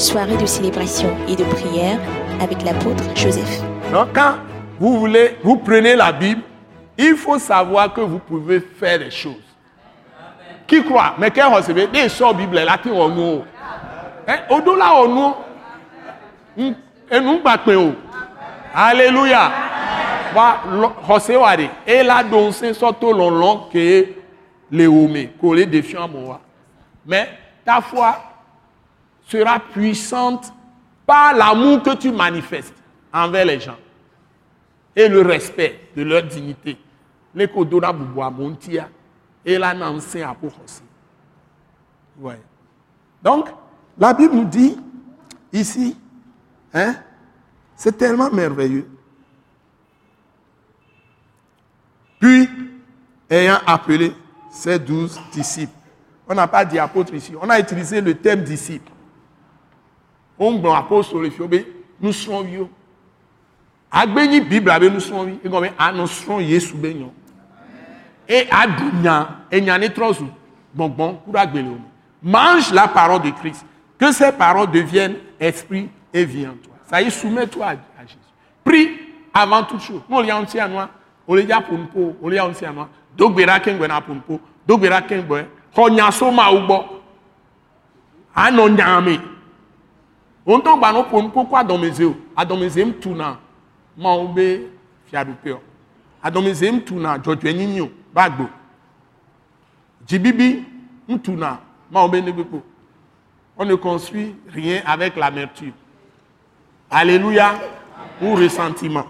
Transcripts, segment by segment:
soirée de célébration et de prière avec l'apôtre Joseph. Donc quand vous voulez, vous prenez la Bible, il faut savoir que vous pouvez faire des choses. Qui croit? Mais quel recevez Des choses Bible là qui ont nous? Au-delà on nous. Et nous pas Alléluia. Va recevez Et là donc c'est surtout long long que les hommes, que les défiants moi. Mais ta foi sera puissante par l'amour que tu manifestes envers les gens et le respect de leur dignité. Donc, la Bible nous dit ici, hein, c'est tellement merveilleux. Puis, ayant appelé ses douze disciples, on n'a pas dit apôtre ici, on a utilisé le terme disciple. On dit apôtre nous sommes vieux. Agbeni Bible abe nous sommes vieux. Et comme nous sommes Jésus benyo. Et adunya, et nyane trozu, bon bon, pour agbele. Mange la parole de Christ. Que ces paroles deviennent esprit et vie en toi. Ça y est, soumets-toi à, Jésus. Prie avant toute chose. Nous, on y a un petit à nous, on y a pour nous, on y a un petit à nous. Donc, bera kengwena pour nous, donc bera kengwena xɔ ma wo gbɔ anɔ nyame wontɔ gba no ƒom koko adɔmeze o. Adɔmeze m mawo be fiaɖuƒe o. Tuna dzɔdzɔenyenye o. Dzibibi m tuna mawo be ne gbekpo on ne construit rien avec l'amertume alléluia ou ressentiment.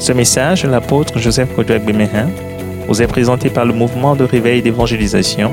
Ce message, l'apôtre Joseph Kodouak Bemehin vous est présenté par le mouvement de réveil d'évangélisation,